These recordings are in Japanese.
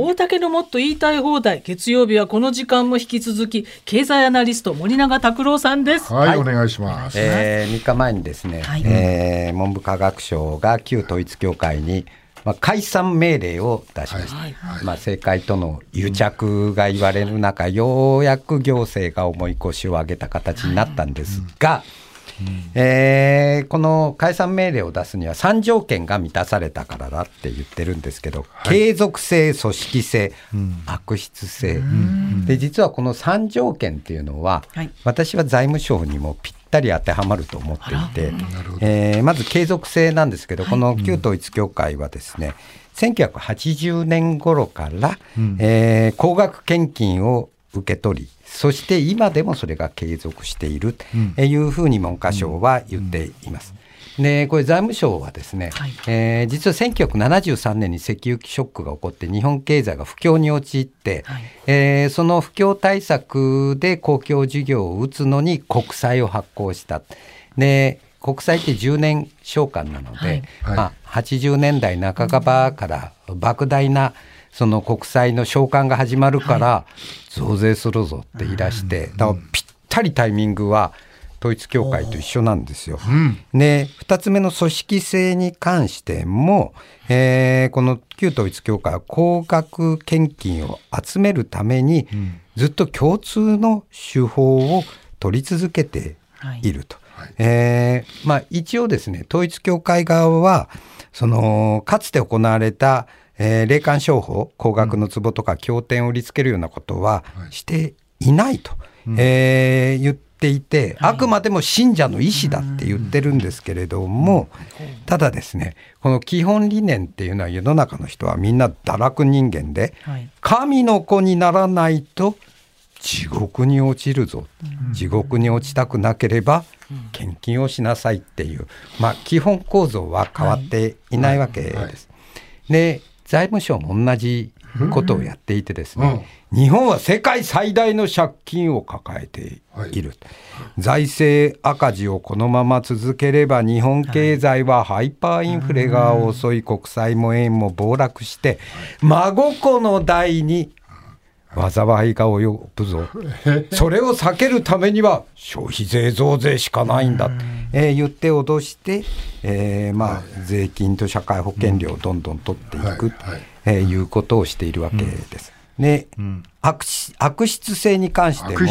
大竹のもっと言いたい放題月曜日はこの時間も引き続き経済アナリスト森永卓郎さんです。はい、お願いします。えー、3日前にですね、はい。えー文部科学省が旧統一教会に、まあ、解散命令を出しました、はい。まあ、政界との癒着が言われる中、ようやく行政が重い腰を上げた形になったんですが、えーこの解散命令を出すには3条件が満たされたからだって言ってるんですけど、継続性、組織性、悪質性、で実はこの3条件っていうのは、はい。私は財務省にもぴったり当てはまると思っていて、えーまず継続性なんですけど、この旧統一教会はですね、1980年頃から、えー高額献金を受け取り、そして今でもそれが継続しているというふうに文科省は言っています。でこれ財務省はですね、はい。えー実は1973年に石油ショックが起こって日本経済が不況に陥って、はい。えーその不況対策で公共事業を打つのに国債を発行した。で国債って10年償還なので、はい。はい。まあ、80年代半ばから莫大なその国債の償還が始まるから増税するぞって言い出して、だからぴったりタイミングは統一教会と一緒なんですよ。で2つ目の組織性に関しても、えーこの旧統一教会は高額献金を集めるために、ずっと共通の手法を取り続けてい。ると。えーまあ、一応ですね統一教会側はそのかつて行われた、えー霊感商法高額の壺とか経典を売りつけるようなことはしていないと、えー言っていて、あくまでも信者の意思だって言ってるんですけれども、ただですねこの基本理念っていうのは世の中の人はみんな堕落人間で、はい。神の子にならないと地獄に落ちるぞ、地獄に落ちたくなければ献金をしなさいっていう、まあ、基本構造は変わっていないわけです。で財務省も同じことをやっていてですね、日本は世界最大の借金を抱えている、財政赤字をこのまま続ければ日本経済はハイパーインフレが遅い国債も円も暴落して孫子の代に災いが及ぶぞ。それを避けるためには消費税増税しかないんだ、えー言って脅して、えーまあ、税金と社会保険料をどんどん取っていく、はい。はい。えーいうことをしているわけです。で、悪し悪質性に関しても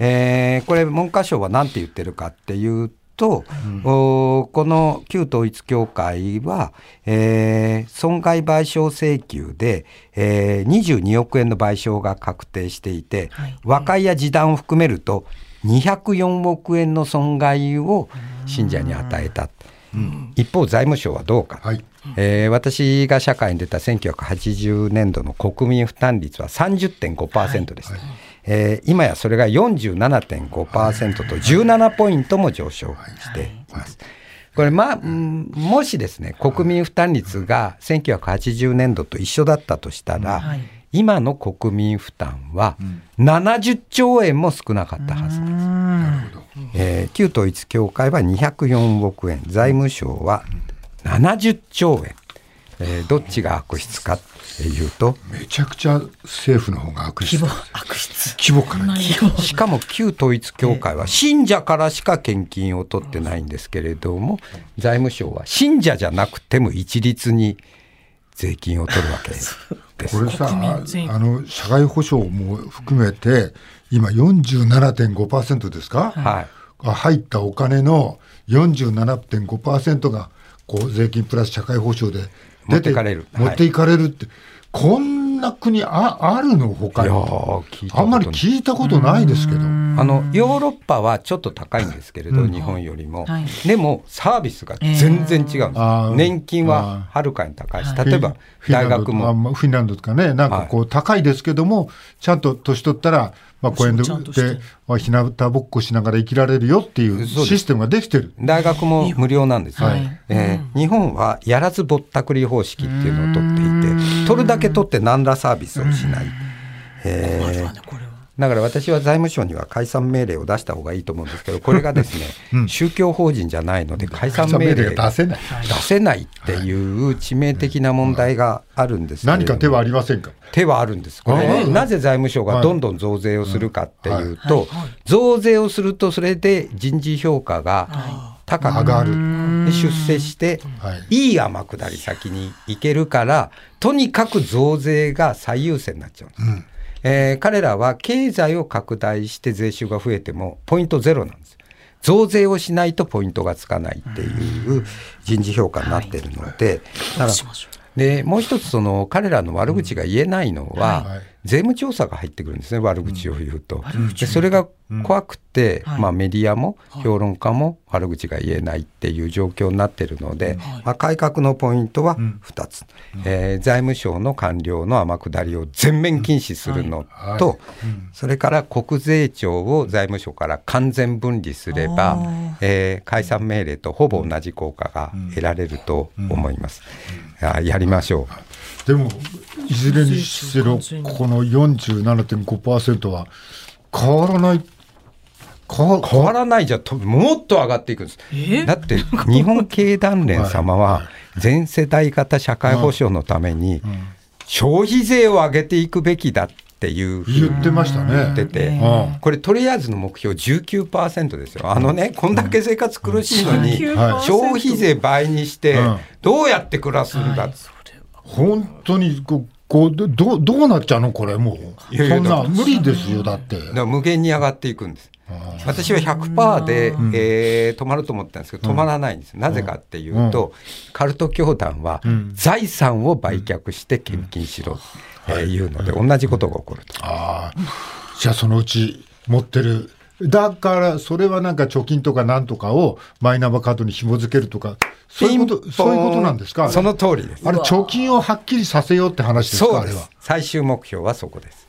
えーこれ文科省は何て言ってるかっていうと、おーこの旧統一教会は、えー損害賠償請求で、えー22億円の賠償が確定していて、はい。和解や示談を含めると204億円の損害を信者に与えた。一方財務省はどうか、はい。えー私が社会に出た1980年度の国民負担率は30.5%でした、えー今やそれが47.5%と17ポイントも上昇しています。これまあ、うんもしですね国民負担率が1980年度と一緒だったとしたら、はい今の国民負担は70兆円も少なかったはずです。えー旧統一教会は204億円財務省は70兆円、えーどっちが悪質かっていうと。めちゃくちゃ政府の方が悪質規模だ悪質。規模から。規模しかも旧統一教会は信者からしか献金を取ってないんですけれども財務省は信者じゃなくても一律に税金を取るわけです。これさあの社会保障も含めて今47.5%ですか、はい。が入ったお金の47.5%がこう税金プラス社会保障で持ってかれる。持っていかれるって、こんな国ああるの他に？いやー聞いたことあんまり聞いたことないですけど。あのヨーロッパはちょっと高いんですけれど、日本よりも、はい。でもサービスが全然違うんです、あー。年金ははるかに高いし例えばフィンランド大学も。あまあフィンランドとかねなんかこう高いですけども、ちゃんと年取ったらまあ、公園でちゃんとして。で、まあ、日向ぼっこしながら生きられるよっていうシステムができてる。大学も無料なんですよ、はい。えー日本はやらずぼったくり方式っていうのを取っていて取るだけ取って何らサービスをしない、えーまあねこれ。はだから私は財務省には解散命令を出した方がいいと思うんですけどこれがですね、宗教法人じゃないので解散命令が出せない。出せないっていう致命的な問題があるんです何か手はありませんか？手はあるんです。これね、なぜ財務省がどんどん増税をするかっていうと、増税をするとそれで人事評価が高く上がる。で出世して、はい。いい天下り先に行けるから、とにかく増税が最優先になっちゃうんです。えー彼らは経済を拡大して税収が増えてもポイントゼロなんです。増税をしないとポイントがつかないっていう人事評価になってるので、だからしましょでもう一つその彼らの悪口が言えないのは、はい税務調査が入ってくるんですね悪口を言うと、でそれが怖くて、はい。まあ、メディアも評論家も悪口が言えないっていう状況になってるので、まあ、改革のポイントは2つ、えー財務省の官僚の天下りを全面禁止するのと、はい。それから国税庁を財務省から完全分離すれば、えー解散命令とほぼ同じ効果が得られると思います。あやりましょう。でも、いずれにしろ、この47.5%は変わらない。変わらないじゃともっと上がっていくんです。え？だって 日本経団連様は全世代型社会保障のために消費税を上げていくべきだっていうふうに言ってました言ってね。て、うん。これとりあえずの目標19%ですよ。あのね、こんだけ生活苦しいのに、19%消費税倍にしてうん。どうやって暮らすんだ、本当にこうこうどどどうなっちゃうのこれもう。そんな無理ですよだって。無限に上がっていくんです。私は100%で、えー止まると思ったんですけど、止まらないんです。なぜかっていうと、カルト教団は財産を売却して献金しろっていうので、同じことが起こると。ああじゃあそのうち持ってる。だからそれはなんか貯金とかなんとかをマイナンバーカードに紐付けるとかそういうことそういうことなんですかその通りです。あれ貯金をはっきりさせようって話ですそうです。かあれは。最終目標はそこです。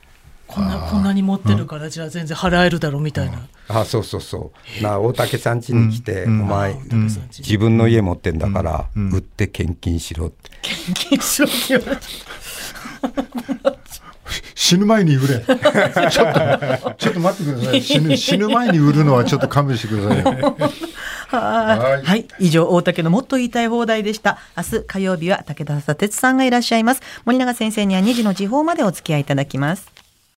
こんなこんなに持ってるからじゃあ全然払えるだろうみたいな、あそうそうそう。な大竹さん家に来て、お前、大竹さん家自分の家持ってんだから、売って献金しろって。献金しろって言われて死ぬ前に売れ。ちょっとちょっと待ってください。死ぬ死ぬ前に売るのはちょっと勘弁してくださいよはいはい。以上、大竹のもっと言いたい放題でした。明日火曜日は武田佐哲さんがいらっしゃいます。森永先生には2時の時報までお付き合いいただきます。